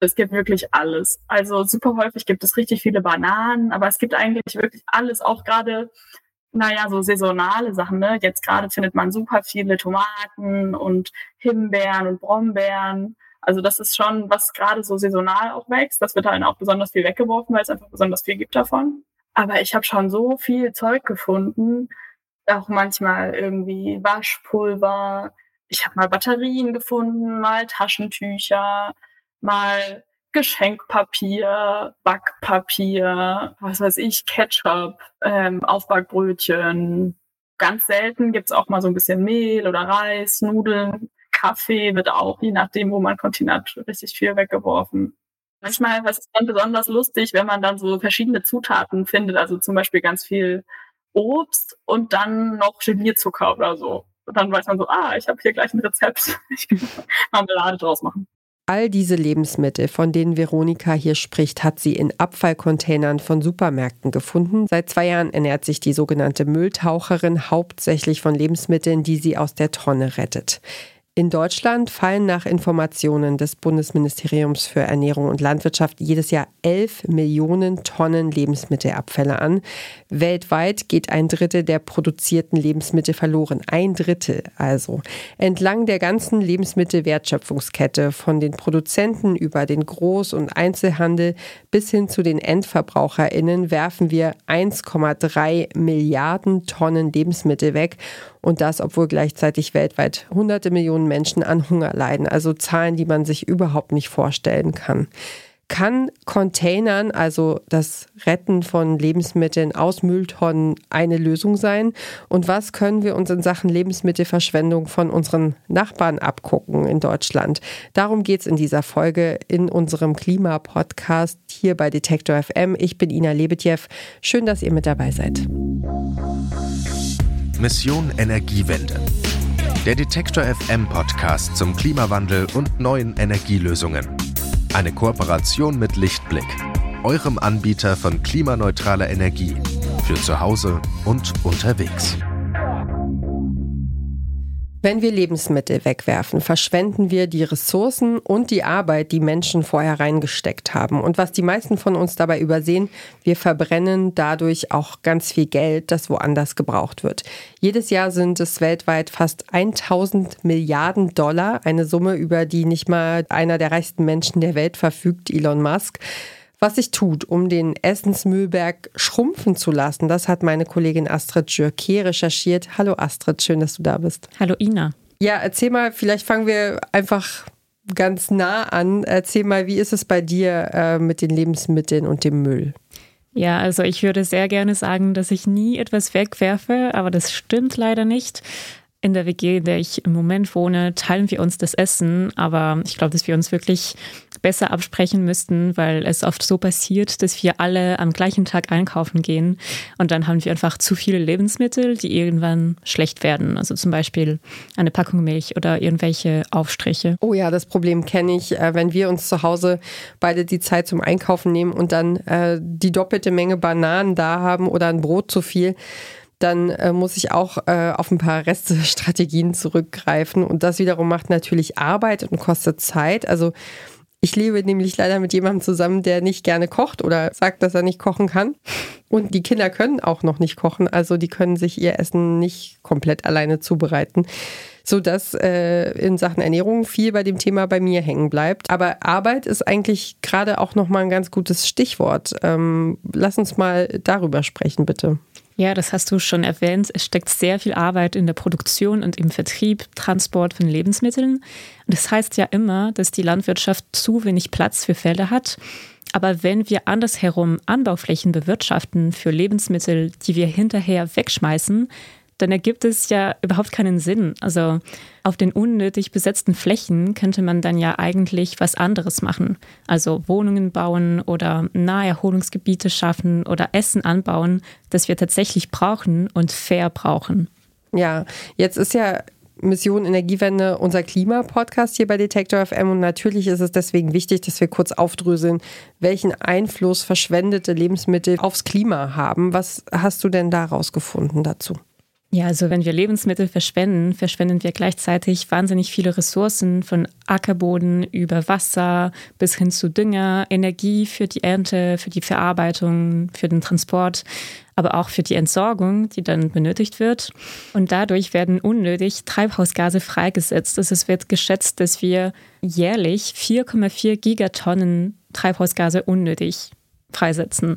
Es gibt wirklich alles. Also super häufig gibt es richtig viele Bananen, aber es gibt eigentlich wirklich alles, auch gerade, naja, so saisonale Sachen. Ne? Jetzt gerade findet man super viele Tomaten und Himbeeren und Brombeeren. Also das ist schon, was gerade so saisonal auch wächst. Das wird dann auch besonders viel weggeworfen, weil es einfach besonders viel gibt davon. Aber ich habe schon so viel Zeug gefunden, auch manchmal irgendwie Waschpulver. Ich habe mal Batterien gefunden, mal Taschentücher, mal Geschenkpapier, Backpapier, was weiß ich, Ketchup, ähm, Aufbackbrötchen. Ganz selten gibt's auch mal so ein bisschen Mehl oder Reis, Nudeln, Kaffee wird auch, je nachdem, wo man Kontinent, richtig viel weggeworfen. Manchmal was ist dann besonders lustig, wenn man dann so verschiedene Zutaten findet, also zum Beispiel ganz viel Obst und dann noch Gelierzucker oder so. Und dann weiß man so, ah, ich habe hier gleich ein Rezept. Ich kann Marmelade draus machen. All diese Lebensmittel, von denen Veronika hier spricht, hat sie in Abfallcontainern von Supermärkten gefunden. Seit zwei Jahren ernährt sich die sogenannte Mülltaucherin hauptsächlich von Lebensmitteln, die sie aus der Tonne rettet. In Deutschland fallen nach Informationen des Bundesministeriums für Ernährung und Landwirtschaft jedes Jahr 11 Millionen Tonnen Lebensmittelabfälle an. Weltweit geht ein Drittel der produzierten Lebensmittel verloren. Ein Drittel also. Entlang der ganzen Lebensmittelwertschöpfungskette, von den Produzenten über den Groß- und Einzelhandel bis hin zu den EndverbraucherInnen, werfen wir 1,3 Milliarden Tonnen Lebensmittel weg. Und das, obwohl gleichzeitig weltweit hunderte Millionen Menschen an Hunger leiden. Also Zahlen, die man sich überhaupt nicht vorstellen kann. Kann Containern, also das Retten von Lebensmitteln aus Mülltonnen, eine Lösung sein? Und was können wir uns in Sachen Lebensmittelverschwendung von unseren Nachbarn abgucken in Deutschland? Darum geht es in dieser Folge in unserem Klimapodcast hier bei Detektor FM. Ich bin Ina Lebetjew. Schön, dass ihr mit dabei seid. Mission Energiewende. Der Detektor FM Podcast zum Klimawandel und neuen Energielösungen. Eine Kooperation mit Lichtblick, eurem Anbieter von klimaneutraler Energie für zu Hause und unterwegs. Wenn wir Lebensmittel wegwerfen, verschwenden wir die Ressourcen und die Arbeit, die Menschen vorher reingesteckt haben. Und was die meisten von uns dabei übersehen, wir verbrennen dadurch auch ganz viel Geld, das woanders gebraucht wird. Jedes Jahr sind es weltweit fast 1000 Milliarden Dollar, eine Summe, über die nicht mal einer der reichsten Menschen der Welt verfügt, Elon Musk. Was sich tut, um den Essensmüllberg schrumpfen zu lassen, das hat meine Kollegin Astrid Jürke recherchiert. Hallo Astrid, schön, dass du da bist. Hallo Ina. Ja, erzähl mal, vielleicht fangen wir einfach ganz nah an. Erzähl mal, wie ist es bei dir äh, mit den Lebensmitteln und dem Müll? Ja, also ich würde sehr gerne sagen, dass ich nie etwas wegwerfe, aber das stimmt leider nicht. In der WG, in der ich im Moment wohne, teilen wir uns das Essen, aber ich glaube, dass wir uns wirklich besser absprechen müssten, weil es oft so passiert, dass wir alle am gleichen Tag einkaufen gehen und dann haben wir einfach zu viele Lebensmittel, die irgendwann schlecht werden. Also zum Beispiel eine Packung Milch oder irgendwelche Aufstriche. Oh ja, das Problem kenne ich, äh, wenn wir uns zu Hause beide die Zeit zum Einkaufen nehmen und dann äh, die doppelte Menge Bananen da haben oder ein Brot zu viel dann äh, muss ich auch äh, auf ein paar Restestrategien zurückgreifen. Und das wiederum macht natürlich Arbeit und kostet Zeit. Also ich lebe nämlich leider mit jemandem zusammen, der nicht gerne kocht oder sagt, dass er nicht kochen kann. Und die Kinder können auch noch nicht kochen, also die können sich ihr Essen nicht komplett alleine zubereiten, sodass äh, in Sachen Ernährung viel bei dem Thema bei mir hängen bleibt. Aber Arbeit ist eigentlich gerade auch noch mal ein ganz gutes Stichwort. Ähm, lass uns mal darüber sprechen, bitte. Ja, das hast du schon erwähnt. Es steckt sehr viel Arbeit in der Produktion und im Vertrieb, Transport von Lebensmitteln. Und das heißt ja immer, dass die Landwirtschaft zu wenig Platz für Felder hat. Aber wenn wir andersherum Anbauflächen bewirtschaften für Lebensmittel, die wir hinterher wegschmeißen, dann ergibt es ja überhaupt keinen Sinn. Also auf den unnötig besetzten Flächen könnte man dann ja eigentlich was anderes machen. Also Wohnungen bauen oder Naherholungsgebiete schaffen oder Essen anbauen, das wir tatsächlich brauchen und fair brauchen. Ja, jetzt ist ja Mission Energiewende unser Klimapodcast hier bei Detektor FM und natürlich ist es deswegen wichtig, dass wir kurz aufdröseln, welchen Einfluss verschwendete Lebensmittel aufs Klima haben. Was hast du denn da rausgefunden dazu? Ja, also wenn wir Lebensmittel verschwenden, verschwenden wir gleichzeitig wahnsinnig viele Ressourcen von Ackerboden über Wasser bis hin zu Dünger, Energie für die Ernte, für die Verarbeitung, für den Transport, aber auch für die Entsorgung, die dann benötigt wird. Und dadurch werden unnötig Treibhausgase freigesetzt. Also es wird geschätzt, dass wir jährlich 4,4 Gigatonnen Treibhausgase unnötig freisetzen.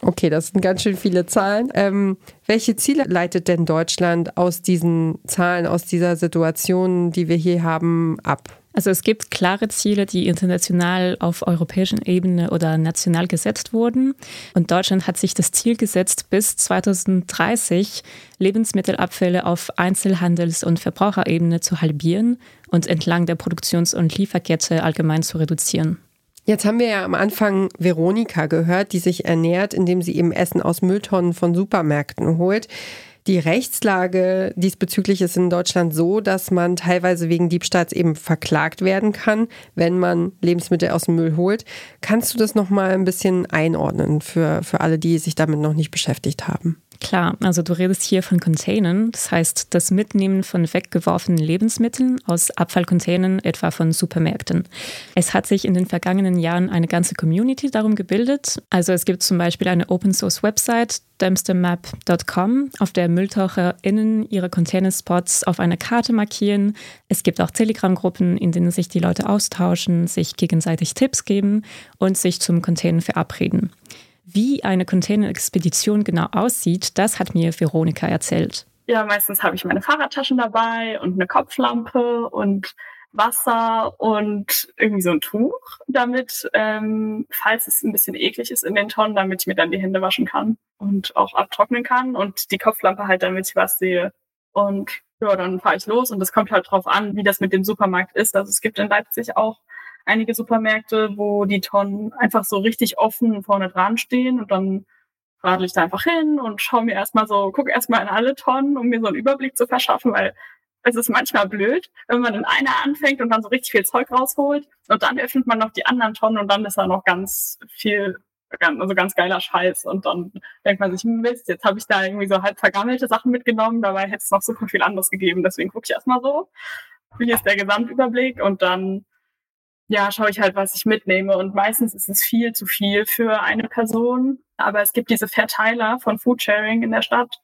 Okay, das sind ganz schön viele Zahlen. Ähm, welche Ziele leitet denn Deutschland aus diesen Zahlen, aus dieser Situation, die wir hier haben, ab? Also es gibt klare Ziele, die international auf europäischer Ebene oder national gesetzt wurden. Und Deutschland hat sich das Ziel gesetzt, bis 2030 Lebensmittelabfälle auf Einzelhandels- und Verbraucherebene zu halbieren und entlang der Produktions- und Lieferkette allgemein zu reduzieren. Jetzt haben wir ja am Anfang Veronika gehört, die sich ernährt, indem sie eben Essen aus Mülltonnen von Supermärkten holt. Die Rechtslage diesbezüglich ist in Deutschland so, dass man teilweise wegen Diebstahls eben verklagt werden kann, wenn man Lebensmittel aus dem Müll holt. Kannst du das noch mal ein bisschen einordnen für, für alle, die sich damit noch nicht beschäftigt haben? Klar, also du redest hier von Containern, das heißt das Mitnehmen von weggeworfenen Lebensmitteln aus Abfallcontainern, etwa von Supermärkten. Es hat sich in den vergangenen Jahren eine ganze Community darum gebildet. Also es gibt zum Beispiel eine Open Source Website, dumpstermap.com, auf der MülltaucherInnen ihre Containerspots auf einer Karte markieren. Es gibt auch Telegram-Gruppen, in denen sich die Leute austauschen, sich gegenseitig Tipps geben und sich zum Container verabreden. Wie eine Container-Expedition genau aussieht, das hat mir Veronika erzählt. Ja, meistens habe ich meine Fahrradtaschen dabei und eine Kopflampe und Wasser und irgendwie so ein Tuch, damit, ähm, falls es ein bisschen eklig ist in den Tonnen, damit ich mir dann die Hände waschen kann und auch abtrocknen kann und die Kopflampe halt, damit ich was sehe. Und ja, dann fahre ich los und es kommt halt drauf an, wie das mit dem Supermarkt ist. Also es gibt in Leipzig auch einige Supermärkte, wo die Tonnen einfach so richtig offen vorne dran stehen und dann radel ich da einfach hin und schaue mir erstmal so, gucke erstmal in alle Tonnen, um mir so einen Überblick zu verschaffen, weil es ist manchmal blöd, wenn man in einer anfängt und dann so richtig viel Zeug rausholt und dann öffnet man noch die anderen Tonnen und dann ist da noch ganz viel, also ganz geiler Scheiß und dann denkt man sich, Mist, jetzt habe ich da irgendwie so halb vergammelte Sachen mitgenommen, dabei hätte es noch super viel anderes gegeben, deswegen gucke ich erstmal so, wie ist der Gesamtüberblick und dann ja, schaue ich halt, was ich mitnehme. Und meistens ist es viel zu viel für eine Person. Aber es gibt diese Verteiler von Foodsharing in der Stadt.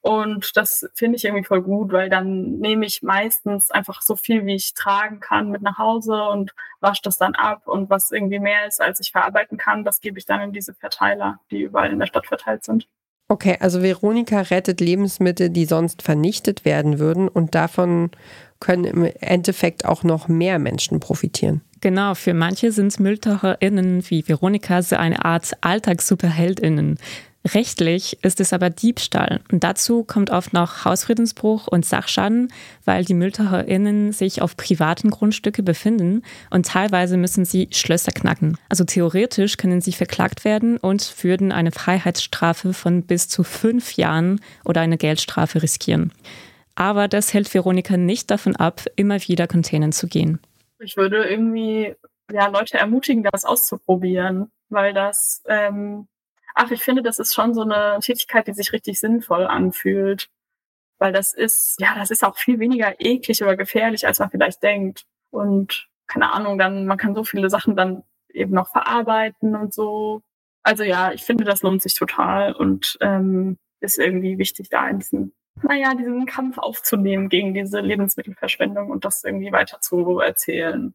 Und das finde ich irgendwie voll gut, weil dann nehme ich meistens einfach so viel, wie ich tragen kann, mit nach Hause und wasche das dann ab. Und was irgendwie mehr ist, als ich verarbeiten kann, das gebe ich dann in diese Verteiler, die überall in der Stadt verteilt sind. Okay, also Veronika rettet Lebensmittel, die sonst vernichtet werden würden und davon können im Endeffekt auch noch mehr Menschen profitieren. Genau, für manche sind MülltaucherInnen wie Veronika so eine Art AlltagssuperheldInnen. Rechtlich ist es aber Diebstahl. Und dazu kommt oft noch Hausfriedensbruch und Sachschaden, weil die MülltaucherInnen sich auf privaten Grundstücke befinden und teilweise müssen sie Schlösser knacken. Also theoretisch können sie verklagt werden und würden eine Freiheitsstrafe von bis zu fünf Jahren oder eine Geldstrafe riskieren. Aber das hält Veronika nicht davon ab, immer wieder Containern zu gehen. Ich würde irgendwie ja, Leute ermutigen, das auszuprobieren, weil das, ähm, ach, ich finde, das ist schon so eine Tätigkeit, die sich richtig sinnvoll anfühlt. Weil das ist, ja, das ist auch viel weniger eklig oder gefährlich, als man vielleicht denkt. Und keine Ahnung, dann, man kann so viele Sachen dann eben noch verarbeiten und so. Also ja, ich finde, das lohnt sich total und ähm, ist irgendwie wichtig, da in diesen naja, diesen Kampf aufzunehmen gegen diese Lebensmittelverschwendung und das irgendwie weiter zu erzählen.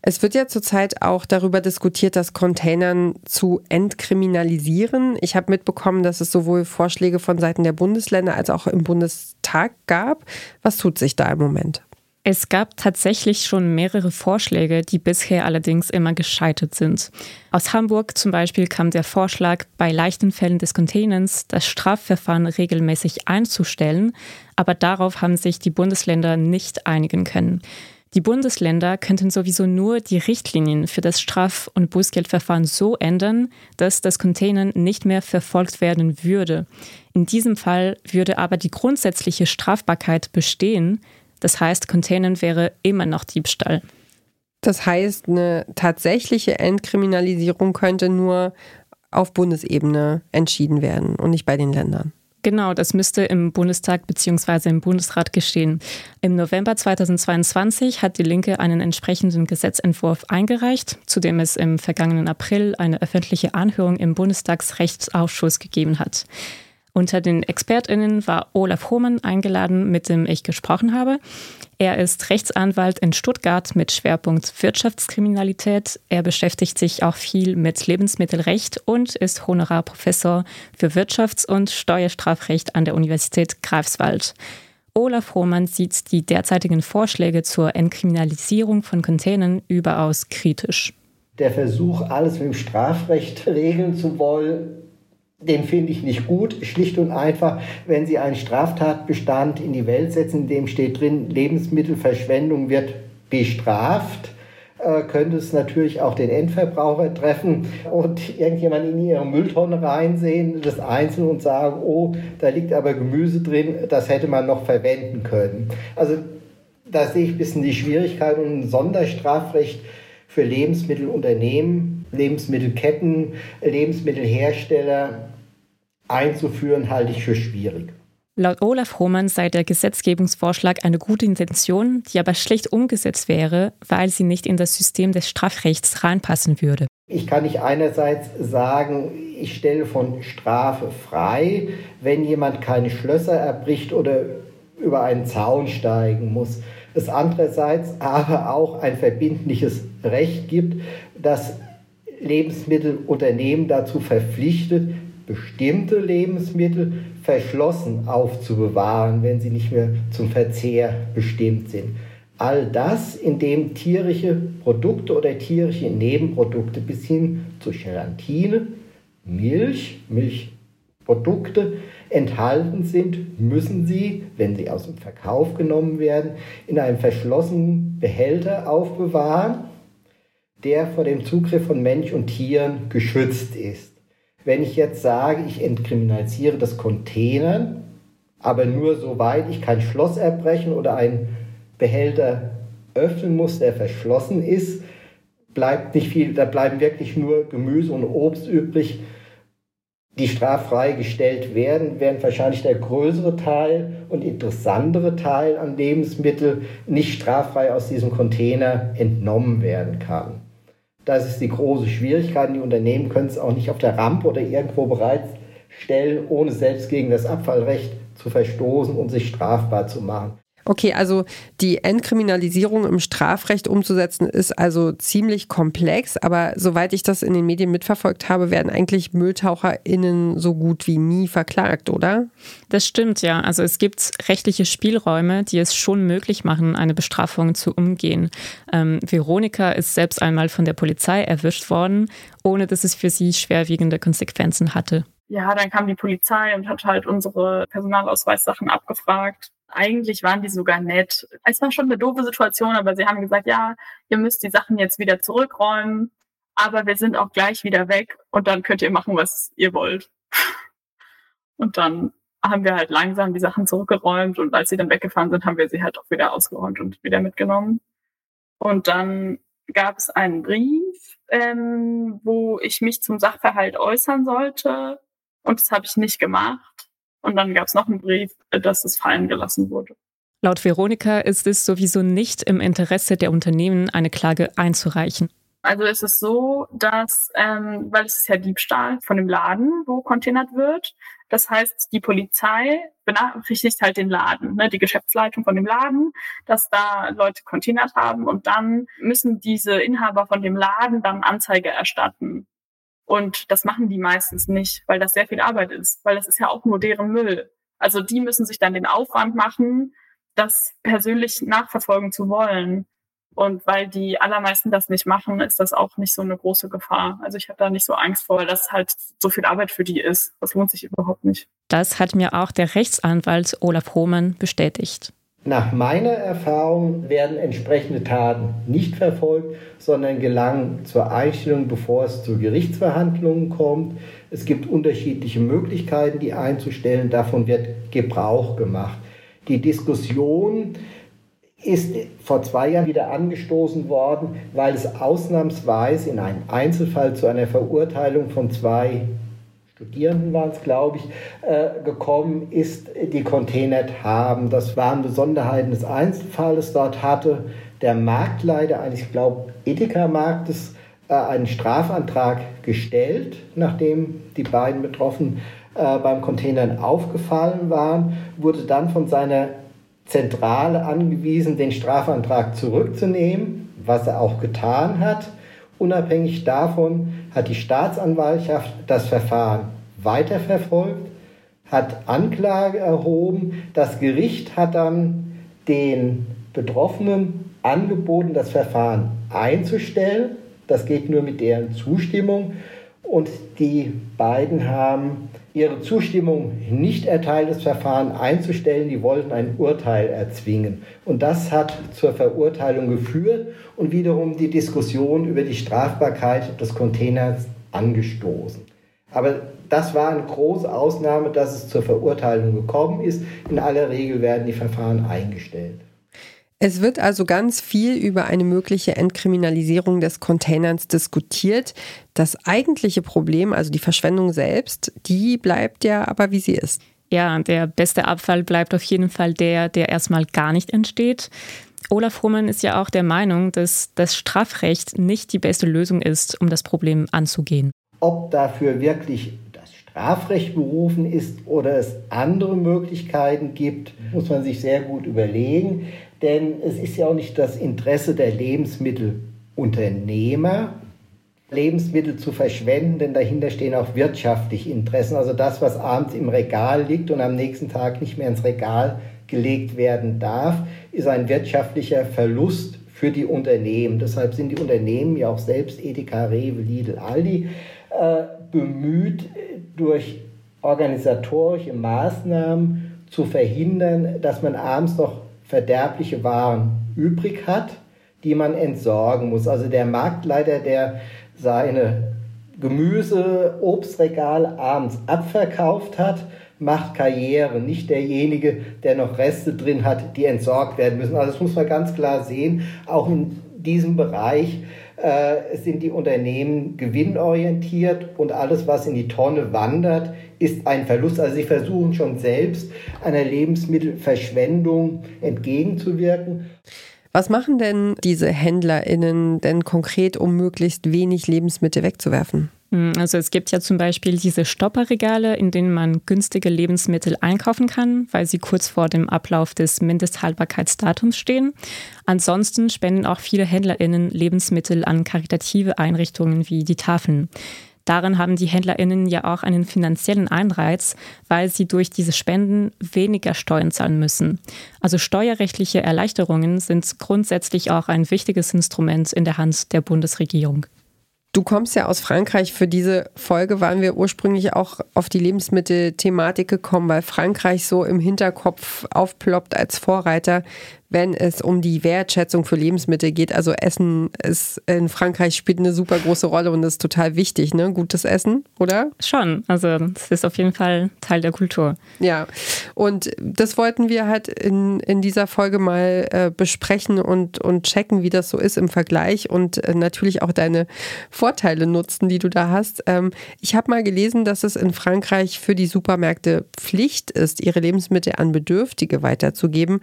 Es wird ja zurzeit auch darüber diskutiert, das Containern zu entkriminalisieren. Ich habe mitbekommen, dass es sowohl Vorschläge von Seiten der Bundesländer als auch im Bundestag gab. Was tut sich da im Moment? Es gab tatsächlich schon mehrere Vorschläge, die bisher allerdings immer gescheitert sind. Aus Hamburg zum Beispiel kam der Vorschlag, bei leichten Fällen des Containers das Strafverfahren regelmäßig einzustellen, aber darauf haben sich die Bundesländer nicht einigen können. Die Bundesländer könnten sowieso nur die Richtlinien für das Straf- und Bußgeldverfahren so ändern, dass das Containern nicht mehr verfolgt werden würde. In diesem Fall würde aber die grundsätzliche Strafbarkeit bestehen, das heißt, Containern wäre immer noch Diebstahl. Das heißt, eine tatsächliche Entkriminalisierung könnte nur auf Bundesebene entschieden werden und nicht bei den Ländern. Genau, das müsste im Bundestag bzw. im Bundesrat geschehen. Im November 2022 hat die Linke einen entsprechenden Gesetzentwurf eingereicht, zu dem es im vergangenen April eine öffentliche Anhörung im Bundestagsrechtsausschuss gegeben hat. Unter den ExpertInnen war Olaf Hohmann eingeladen, mit dem ich gesprochen habe. Er ist Rechtsanwalt in Stuttgart mit Schwerpunkt Wirtschaftskriminalität. Er beschäftigt sich auch viel mit Lebensmittelrecht und ist Honorarprofessor für Wirtschafts- und Steuerstrafrecht an der Universität Greifswald. Olaf Hohmann sieht die derzeitigen Vorschläge zur Entkriminalisierung von Containern überaus kritisch. Der Versuch, alles mit dem Strafrecht regeln zu wollen, den finde ich nicht gut. Schlicht und einfach, wenn Sie einen Straftatbestand in die Welt setzen, in dem steht drin, Lebensmittelverschwendung wird bestraft, äh, könnte es natürlich auch den Endverbraucher treffen und irgendjemand in ihre Mülltonne reinsehen, das einzeln und sagen, oh, da liegt aber Gemüse drin, das hätte man noch verwenden können. Also da sehe ich ein bisschen die Schwierigkeit und ein Sonderstrafrecht für Lebensmittelunternehmen, Lebensmittelketten, Lebensmittelhersteller einzuführen, halte ich für schwierig. Laut Olaf Hohmann sei der Gesetzgebungsvorschlag eine gute Intention, die aber schlecht umgesetzt wäre, weil sie nicht in das System des Strafrechts reinpassen würde. Ich kann nicht einerseits sagen, ich stelle von Strafe frei, wenn jemand keine Schlösser erbricht oder über einen Zaun steigen muss. Es andererseits aber auch ein verbindliches Recht gibt, das Lebensmittelunternehmen dazu verpflichtet, bestimmte Lebensmittel verschlossen aufzubewahren, wenn sie nicht mehr zum Verzehr bestimmt sind. All das, indem tierische Produkte oder tierische Nebenprodukte bis hin zu Gelatine, Milch, Milchprodukte enthalten sind, müssen sie, wenn sie aus dem Verkauf genommen werden, in einem verschlossenen Behälter aufbewahren, der vor dem Zugriff von Mensch und Tieren geschützt ist. Wenn ich jetzt sage, ich entkriminalisiere das Containern, aber nur soweit ich kein Schloss erbrechen oder einen Behälter öffnen muss, der verschlossen ist, bleibt nicht viel, da bleiben wirklich nur Gemüse und Obst übrig, die straffrei gestellt werden, während wahrscheinlich der größere Teil und interessantere Teil an Lebensmitteln nicht straffrei aus diesem Container entnommen werden kann. Das ist die große Schwierigkeit. Die Unternehmen können es auch nicht auf der Rampe oder irgendwo bereitstellen, ohne selbst gegen das Abfallrecht zu verstoßen und sich strafbar zu machen. Okay, also die Entkriminalisierung im Strafrecht umzusetzen ist also ziemlich komplex, aber soweit ich das in den Medien mitverfolgt habe, werden eigentlich MülltaucherInnen so gut wie nie verklagt, oder? Das stimmt, ja. Also es gibt rechtliche Spielräume, die es schon möglich machen, eine Bestrafung zu umgehen. Ähm, Veronika ist selbst einmal von der Polizei erwischt worden, ohne dass es für sie schwerwiegende Konsequenzen hatte. Ja, dann kam die Polizei und hat halt unsere Personalausweissachen abgefragt eigentlich waren die sogar nett. Es war schon eine doofe Situation, aber sie haben gesagt, ja, ihr müsst die Sachen jetzt wieder zurückräumen, aber wir sind auch gleich wieder weg und dann könnt ihr machen, was ihr wollt. Und dann haben wir halt langsam die Sachen zurückgeräumt und als sie dann weggefahren sind, haben wir sie halt auch wieder ausgeräumt und wieder mitgenommen. Und dann gab es einen Brief, ähm, wo ich mich zum Sachverhalt äußern sollte und das habe ich nicht gemacht. Und dann gab es noch einen Brief, dass es fallen gelassen wurde. Laut Veronika ist es sowieso nicht im Interesse der Unternehmen, eine Klage einzureichen. Also es ist so, dass, ähm, weil es ist ja Diebstahl von dem Laden, wo containert wird. Das heißt, die Polizei benachrichtigt halt den Laden, ne, die Geschäftsleitung von dem Laden, dass da Leute containert haben und dann müssen diese Inhaber von dem Laden dann Anzeige erstatten. Und das machen die meistens nicht, weil das sehr viel Arbeit ist, weil das ist ja auch nur deren Müll. Also die müssen sich dann den Aufwand machen, das persönlich nachverfolgen zu wollen. Und weil die allermeisten das nicht machen, ist das auch nicht so eine große Gefahr. Also ich habe da nicht so Angst vor, weil das halt so viel Arbeit für die ist. Das lohnt sich überhaupt nicht. Das hat mir auch der Rechtsanwalt Olaf Hohmann bestätigt. Nach meiner Erfahrung werden entsprechende Taten nicht verfolgt, sondern gelangen zur Einstellung, bevor es zu Gerichtsverhandlungen kommt. Es gibt unterschiedliche Möglichkeiten, die einzustellen. Davon wird Gebrauch gemacht. Die Diskussion ist vor zwei Jahren wieder angestoßen worden, weil es ausnahmsweise in einem Einzelfall zu einer Verurteilung von zwei Studierenden waren es, glaube ich, äh, gekommen ist, die containert haben. Das waren Besonderheiten des Einzelfalles. Dort hatte der Marktleiter eines, ich glaube, Edeka-Marktes äh, einen Strafantrag gestellt, nachdem die beiden Betroffenen äh, beim Containern aufgefallen waren, wurde dann von seiner Zentrale angewiesen, den Strafantrag zurückzunehmen, was er auch getan hat. Unabhängig davon hat die Staatsanwaltschaft das Verfahren weiterverfolgt, hat Anklage erhoben. Das Gericht hat dann den Betroffenen angeboten, das Verfahren einzustellen. Das geht nur mit deren Zustimmung. Und die beiden haben ihre Zustimmung nicht erteilt, das Verfahren einzustellen. Die wollten ein Urteil erzwingen. Und das hat zur Verurteilung geführt und wiederum die Diskussion über die Strafbarkeit des Containers angestoßen. Aber das war eine große Ausnahme, dass es zur Verurteilung gekommen ist. In aller Regel werden die Verfahren eingestellt. Es wird also ganz viel über eine mögliche Entkriminalisierung des Containers diskutiert. Das eigentliche Problem, also die Verschwendung selbst, die bleibt ja aber wie sie ist. Ja, der beste Abfall bleibt auf jeden Fall der, der erstmal gar nicht entsteht. Olaf Hohmann ist ja auch der Meinung, dass das Strafrecht nicht die beste Lösung ist, um das Problem anzugehen. Ob dafür wirklich das Strafrecht berufen ist oder es andere Möglichkeiten gibt, muss man sich sehr gut überlegen. Denn es ist ja auch nicht das Interesse der Lebensmittelunternehmer, Lebensmittel zu verschwenden, denn dahinter stehen auch wirtschaftliche Interessen. Also das, was abends im Regal liegt und am nächsten Tag nicht mehr ins Regal gelegt werden darf, ist ein wirtschaftlicher Verlust für die Unternehmen. Deshalb sind die Unternehmen ja auch selbst Edeka, Rewe, Lidl, Aldi äh, bemüht, durch organisatorische Maßnahmen zu verhindern, dass man abends noch verderbliche Waren übrig hat, die man entsorgen muss. Also der Marktleiter, der seine Gemüse, Obstregal abends abverkauft hat, macht Karriere, nicht derjenige, der noch Reste drin hat, die entsorgt werden müssen. Also das muss man ganz klar sehen. Auch in diesem Bereich äh, sind die Unternehmen gewinnorientiert und alles, was in die Tonne wandert, ist ein Verlust. Also sie versuchen schon selbst einer Lebensmittelverschwendung entgegenzuwirken. Was machen denn diese HändlerInnen denn konkret, um möglichst wenig Lebensmittel wegzuwerfen? Hm, also es gibt ja zum Beispiel diese Stopperregale, in denen man günstige Lebensmittel einkaufen kann, weil sie kurz vor dem Ablauf des Mindesthaltbarkeitsdatums stehen. Ansonsten spenden auch viele HändlerInnen Lebensmittel an karitative Einrichtungen wie die Tafeln. Darin haben die HändlerInnen ja auch einen finanziellen Einreiz, weil sie durch diese Spenden weniger Steuern zahlen müssen. Also steuerrechtliche Erleichterungen sind grundsätzlich auch ein wichtiges Instrument in der Hand der Bundesregierung. Du kommst ja aus Frankreich. Für diese Folge waren wir ursprünglich auch auf die Lebensmittelthematik gekommen, weil Frankreich so im Hinterkopf aufploppt als Vorreiter wenn es um die Wertschätzung für Lebensmittel geht. Also Essen ist in Frankreich spielt eine super große Rolle und ist total wichtig, ne? Gutes Essen, oder? Schon. Also es ist auf jeden Fall Teil der Kultur. Ja. Und das wollten wir halt in, in dieser Folge mal äh, besprechen und, und checken, wie das so ist im Vergleich und äh, natürlich auch deine Vorteile nutzen, die du da hast. Ähm, ich habe mal gelesen, dass es in Frankreich für die Supermärkte Pflicht ist, ihre Lebensmittel an Bedürftige weiterzugeben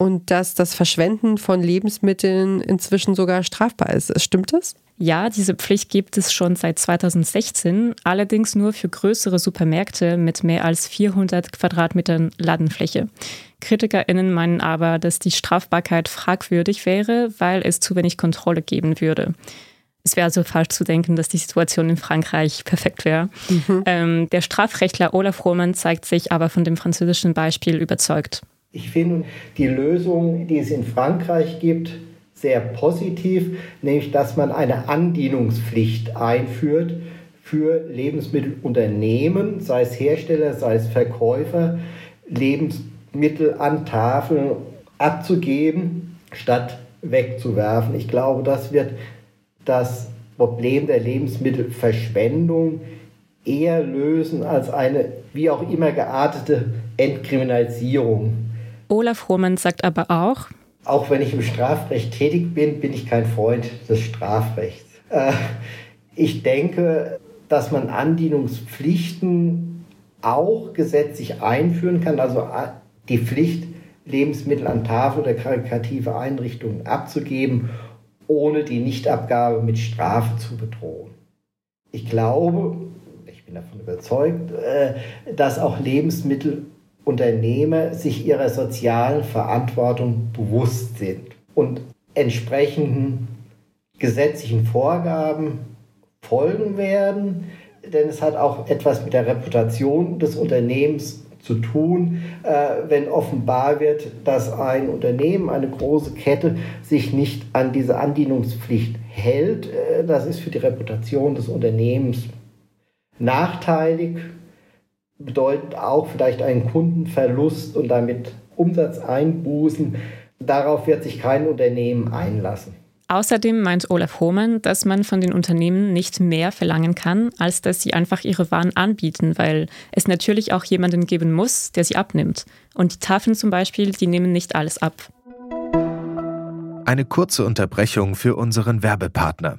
und dass das Verschwenden von Lebensmitteln inzwischen sogar strafbar ist. Stimmt das? Ja, diese Pflicht gibt es schon seit 2016, allerdings nur für größere Supermärkte mit mehr als 400 Quadratmetern Ladenfläche. KritikerInnen meinen aber, dass die Strafbarkeit fragwürdig wäre, weil es zu wenig Kontrolle geben würde. Es wäre also falsch zu denken, dass die Situation in Frankreich perfekt wäre. Mhm. Ähm, der Strafrechtler Olaf Roman zeigt sich aber von dem französischen Beispiel überzeugt. Ich finde die Lösung, die es in Frankreich gibt, sehr positiv, nämlich dass man eine Andienungspflicht einführt für Lebensmittelunternehmen, sei es Hersteller, sei es Verkäufer, Lebensmittel an Tafeln abzugeben, statt wegzuwerfen. Ich glaube, das wird das Problem der Lebensmittelverschwendung eher lösen als eine wie auch immer geartete Entkriminalisierung Olaf Hohmann sagt aber auch, auch wenn ich im Strafrecht tätig bin, bin ich kein Freund des Strafrechts. Äh, ich denke, dass man Andienungspflichten auch gesetzlich einführen kann, also die Pflicht, Lebensmittel an Tafel oder karikative Einrichtungen abzugeben, ohne die Nichtabgabe mit Strafe zu bedrohen. Ich glaube, ich bin davon überzeugt, äh, dass auch Lebensmittelunternehmer sich ihrer sozialen Verantwortung bewusst sind und entsprechenden gesetzlichen Vorgaben folgen werden, denn es hat auch etwas mit der Reputation des Unternehmens zu tun, äh, wenn offenbar wird, dass ein Unternehmen, eine große Kette sich nicht an diese Andienungspflicht hält. Äh, das ist für die Reputation des Unternehmens nachteilig, bedeutet auch vielleicht einen Kundenverlust und damit Umsatzeinbußen. Darauf wird sich kein Unternehmen einlassen. Außerdem meint Olaf Hohmann, dass man von den Unternehmen nicht mehr verlangen kann, als dass sie einfach ihre Waren anbieten, weil es natürlich auch jemanden geben muss, der sie abnimmt. Und die Tafeln zum Beispiel, die nehmen nicht alles ab. Eine kurze Unterbrechung für unseren Werbepartner.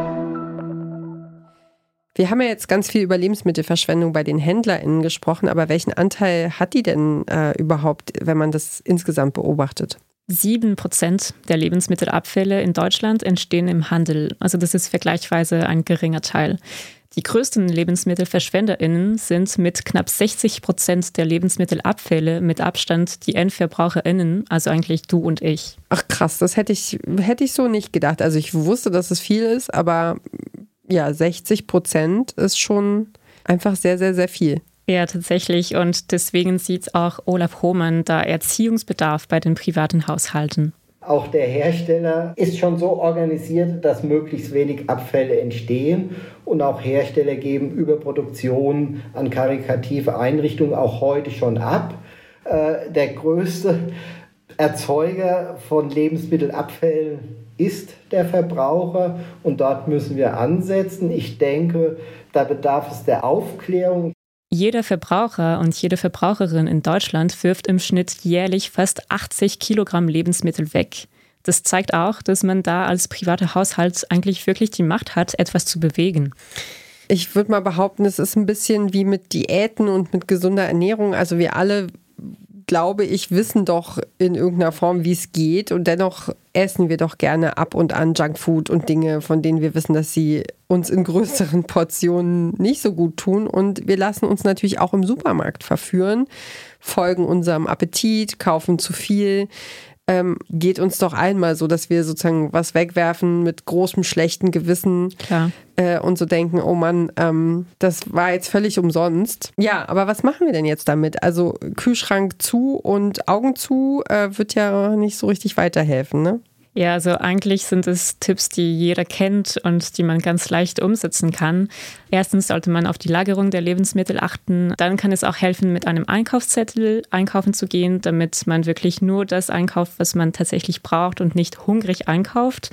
Wir haben ja jetzt ganz viel über Lebensmittelverschwendung bei den HändlerInnen gesprochen, aber welchen Anteil hat die denn äh, überhaupt, wenn man das insgesamt beobachtet? Sieben Prozent der Lebensmittelabfälle in Deutschland entstehen im Handel. Also das ist vergleichsweise ein geringer Teil. Die größten LebensmittelverschwenderInnen sind mit knapp 60 Prozent der Lebensmittelabfälle mit Abstand die EndverbraucherInnen, also eigentlich du und ich. Ach krass, das hätte ich, hätte ich so nicht gedacht. Also ich wusste, dass es viel ist, aber ja, 60 Prozent ist schon einfach sehr, sehr, sehr viel. Ja, tatsächlich. Und deswegen sieht auch Olaf Hohmann da Erziehungsbedarf bei den privaten Haushalten. Auch der Hersteller ist schon so organisiert, dass möglichst wenig Abfälle entstehen. Und auch Hersteller geben Überproduktionen an karikative Einrichtungen auch heute schon ab. Äh, der größte Erzeuger von Lebensmittelabfällen ist der Verbraucher und dort müssen wir ansetzen. Ich denke, da bedarf es der Aufklärung. Jeder Verbraucher und jede Verbraucherin in Deutschland wirft im Schnitt jährlich fast 80 Kilogramm Lebensmittel weg. Das zeigt auch, dass man da als privater Haushalt eigentlich wirklich die Macht hat, etwas zu bewegen. Ich würde mal behaupten, es ist ein bisschen wie mit Diäten und mit gesunder Ernährung. Also wir alle glaube ich, wissen doch in irgendeiner Form, wie es geht. Und dennoch essen wir doch gerne ab und an Junkfood und Dinge, von denen wir wissen, dass sie uns in größeren Portionen nicht so gut tun. Und wir lassen uns natürlich auch im Supermarkt verführen, folgen unserem Appetit, kaufen zu viel ähm, geht uns doch einmal so, dass wir sozusagen was wegwerfen mit großem schlechten Gewissen äh, und so denken, oh Mann, ähm, das war jetzt völlig umsonst. Ja, aber was machen wir denn jetzt damit? Also Kühlschrank zu und Augen zu äh, wird ja nicht so richtig weiterhelfen, ne? Ja, also eigentlich sind es Tipps, die jeder kennt und die man ganz leicht umsetzen kann. Erstens sollte man auf die Lagerung der Lebensmittel achten. Dann kann es auch helfen, mit einem Einkaufszettel einkaufen zu gehen, damit man wirklich nur das einkauft, was man tatsächlich braucht und nicht hungrig einkauft.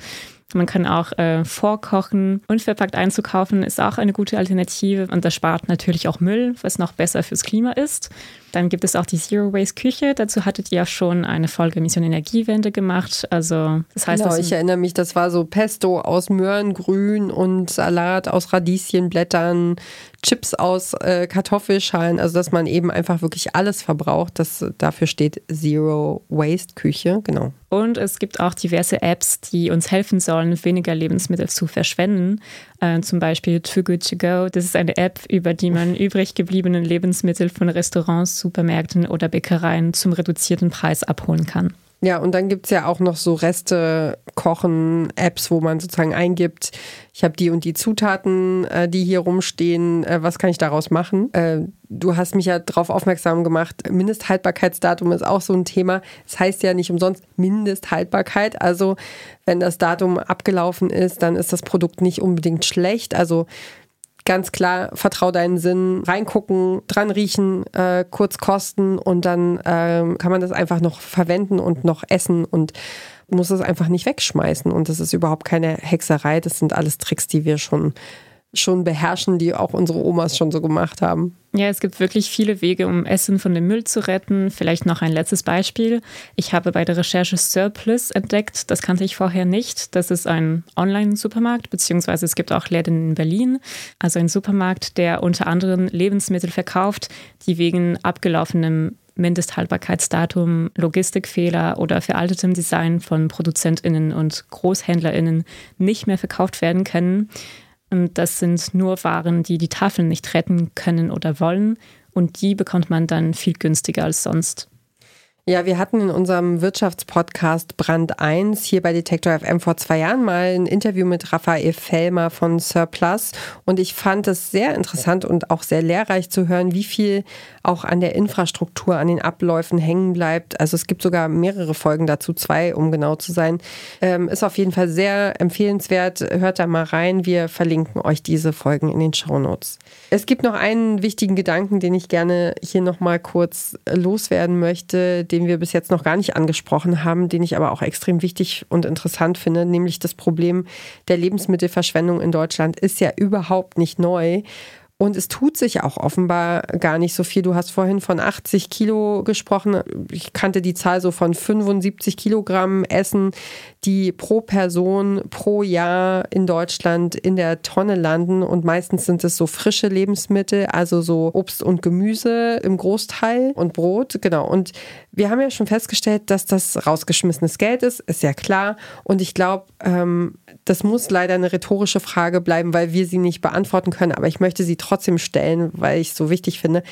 Man kann auch äh, vorkochen. Unverpackt einzukaufen ist auch eine gute Alternative und das spart natürlich auch Müll, was noch besser fürs Klima ist. Dann gibt es auch die Zero Waste Küche. Dazu hattet ihr ja schon eine Folge Mission Energiewende gemacht. Also das heißt, genau, ich erinnere mich, das war so Pesto aus Möhrengrün und Salat aus Radieschenblättern, Chips aus äh, Kartoffelschalen. Also dass man eben einfach wirklich alles verbraucht. Das dafür steht Zero Waste Küche. Genau. Und es gibt auch diverse Apps, die uns helfen sollen, weniger Lebensmittel zu verschwenden. Äh, zum Beispiel Too Good To Go. Das ist eine App, über die man übrig gebliebene Lebensmittel von Restaurants, Supermärkten oder Bäckereien zum reduzierten Preis abholen kann. Ja, und dann gibt es ja auch noch so Reste-Kochen-Apps, wo man sozusagen eingibt, ich habe die und die Zutaten, äh, die hier rumstehen, äh, was kann ich daraus machen? Du hast mich ja darauf aufmerksam gemacht, Mindesthaltbarkeitsdatum ist auch so ein Thema. Es das heißt ja nicht umsonst Mindesthaltbarkeit. Also wenn das Datum abgelaufen ist, dann ist das Produkt nicht unbedingt schlecht. Also ganz klar, vertrau deinen Sinn, reingucken, dran riechen, äh, kurz kosten und dann äh, kann man das einfach noch verwenden und noch essen und muss es einfach nicht wegschmeißen. Und das ist überhaupt keine Hexerei. Das sind alles Tricks, die wir schon schon beherrschen, die auch unsere Omas schon so gemacht haben. Ja, es gibt wirklich viele Wege, um Essen von dem Müll zu retten. Vielleicht noch ein letztes Beispiel. Ich habe bei der Recherche Surplus entdeckt, das kannte ich vorher nicht. Das ist ein Online-Supermarkt, beziehungsweise es gibt auch Läden in Berlin. Also ein Supermarkt, der unter anderem Lebensmittel verkauft, die wegen abgelaufenem Mindesthaltbarkeitsdatum, Logistikfehler oder veraltetem Design von ProduzentInnen und GroßhändlerInnen nicht mehr verkauft werden können. Und das sind nur Waren, die die Tafeln nicht retten können oder wollen. Und die bekommt man dann viel günstiger als sonst. Ja, wir hatten in unserem Wirtschaftspodcast Brand 1 hier bei Detektor FM vor zwei Jahren mal ein Interview mit Raphael Fellmer von Surplus und ich fand es sehr interessant und auch sehr lehrreich zu hören, wie viel auch an der Infrastruktur, an den Abläufen hängen bleibt. Also es gibt sogar mehrere Folgen dazu, zwei, um genau zu sein. Ähm, ist auf jeden Fall sehr empfehlenswert. Hört da mal rein. Wir verlinken euch diese Folgen in den Shownotes. Es gibt noch einen wichtigen Gedanken, den ich gerne hier nochmal kurz loswerden möchte, den wir bis jetzt noch gar nicht angesprochen haben, den ich aber auch extrem wichtig und interessant finde, nämlich das Problem der Lebensmittelverschwendung in Deutschland ist ja überhaupt nicht neu. Und es tut sich auch offenbar gar nicht so viel. Du hast vorhin von 80 Kilo gesprochen. Ich kannte die Zahl so von 75 Kilogramm Essen, die pro Person pro Jahr in Deutschland in der Tonne landen. Und meistens sind es so frische Lebensmittel, also so Obst und Gemüse im Großteil und Brot. Genau. Und wir haben ja schon festgestellt, dass das rausgeschmissenes Geld ist, ist ja klar. Und ich glaube, ähm, das muss leider eine rhetorische Frage bleiben, weil wir sie nicht beantworten können. Aber ich möchte sie trotzdem stellen, weil ich es so wichtig finde.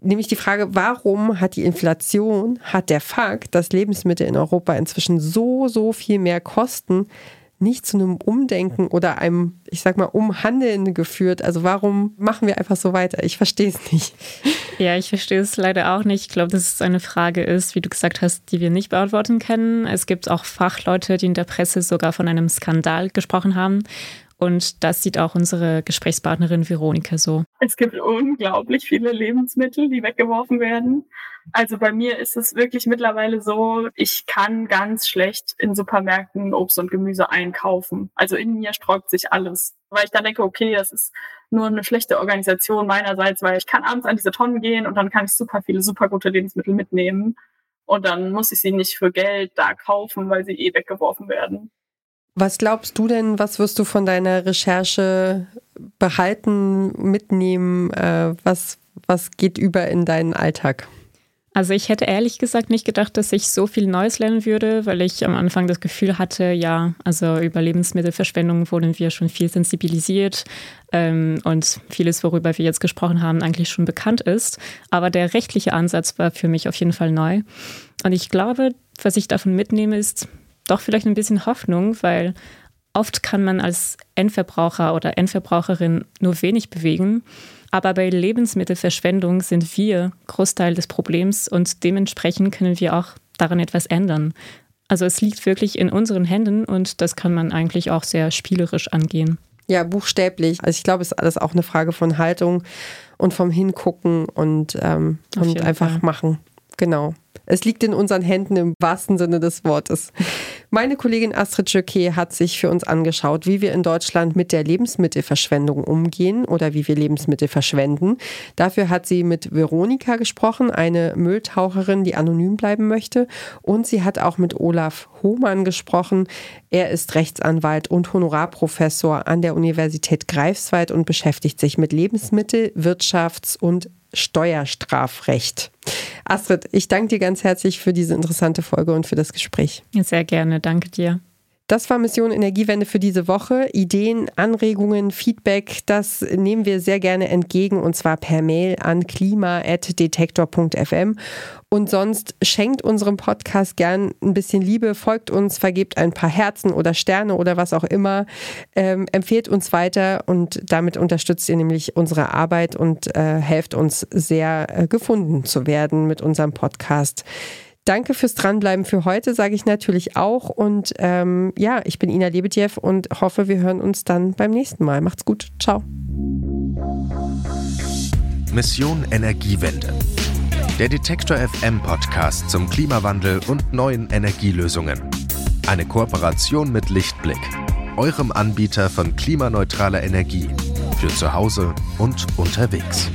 Nämlich die Frage, warum hat die Inflation, hat der Fakt, dass Lebensmittel in Europa inzwischen so, so viel mehr kosten, nicht zu einem Umdenken oder einem, ich sag mal, Umhandeln geführt? Also warum machen wir einfach so weiter? Ich verstehe es nicht. Ja, ich verstehe es leider auch nicht. Ich glaube, dass es eine Frage ist, wie du gesagt hast, die wir nicht beantworten können. Es gibt auch Fachleute, die in der Presse sogar von einem Skandal gesprochen haben. Und das sieht auch unsere Gesprächspartnerin Veronika so. Es gibt unglaublich viele Lebensmittel, die weggeworfen werden. Also bei mir ist es wirklich mittlerweile so, ich kann ganz schlecht in Supermärkten Obst und Gemüse einkaufen. Also in mir sträubt sich alles. Weil ich dann denke, okay, das ist nur eine schlechte Organisation meinerseits, weil ich kann abends an diese Tonnen gehen und dann kann ich super viele, super gute Lebensmittel mitnehmen. Und dann muss ich sie nicht für Geld da kaufen, weil sie eh weggeworfen werden. Was glaubst du denn, was wirst du von deiner Recherche behalten, mitnehmen? Äh, was, was geht über in deinen Alltag? Also ich hätte ehrlich gesagt nicht gedacht, dass ich so viel Neues lernen würde, weil ich am Anfang das Gefühl hatte, ja, also über Lebensmittelverschwendung wurden wir schon viel sensibilisiert ähm, und vieles, worüber wir jetzt gesprochen haben, eigentlich schon bekannt ist. Aber der rechtliche Ansatz war für mich auf jeden Fall neu. Und ich glaube, was ich davon mitnehme, ist, doch vielleicht ein bisschen Hoffnung, weil oft kann man als Endverbraucher oder Endverbraucherin nur wenig bewegen. Aber bei Lebensmittelverschwendung sind wir Großteil des Problems und dementsprechend können wir auch daran etwas ändern. Also es liegt wirklich in unseren Händen und das kann man eigentlich auch sehr spielerisch angehen. Ja, buchstäblich. Also ich glaube, es ist alles auch eine Frage von Haltung und vom Hingucken und, ähm, und einfach Fall. machen. Genau. Es liegt in unseren Händen im wahrsten Sinne des Wortes. Meine Kollegin Astrid Jöke hat sich für uns angeschaut, wie wir in Deutschland mit der Lebensmittelverschwendung umgehen oder wie wir Lebensmittel verschwenden. Dafür hat sie mit Veronika gesprochen, eine Mülltaucherin, die anonym bleiben möchte. Und sie hat auch mit Olaf Hohmann gesprochen. Er ist Rechtsanwalt und Honorarprofessor an der Universität Greifswald und beschäftigt sich mit Lebensmittel-, Wirtschafts- und Steuerstrafrecht. Astrid, ich danke dir ganz herzlich für diese interessante Folge und für das Gespräch. Sehr gerne, danke dir. Das war Mission Energiewende für diese Woche. Ideen, Anregungen, Feedback, das nehmen wir sehr gerne entgegen und zwar per Mail an klima.detektor.fm. Und sonst schenkt unserem Podcast gern ein bisschen Liebe, folgt uns, vergebt ein paar Herzen oder Sterne oder was auch immer, ähm, empfehlt uns weiter und damit unterstützt ihr nämlich unsere Arbeit und äh, helft uns sehr äh, gefunden zu werden mit unserem Podcast. Danke fürs Dranbleiben für heute, sage ich natürlich auch. Und ähm, ja, ich bin Ina Lebedjew und hoffe, wir hören uns dann beim nächsten Mal. Macht's gut. Ciao. Mission Energiewende. Der Detektor FM Podcast zum Klimawandel und neuen Energielösungen. Eine Kooperation mit Lichtblick, eurem Anbieter von klimaneutraler Energie für zu Hause und unterwegs.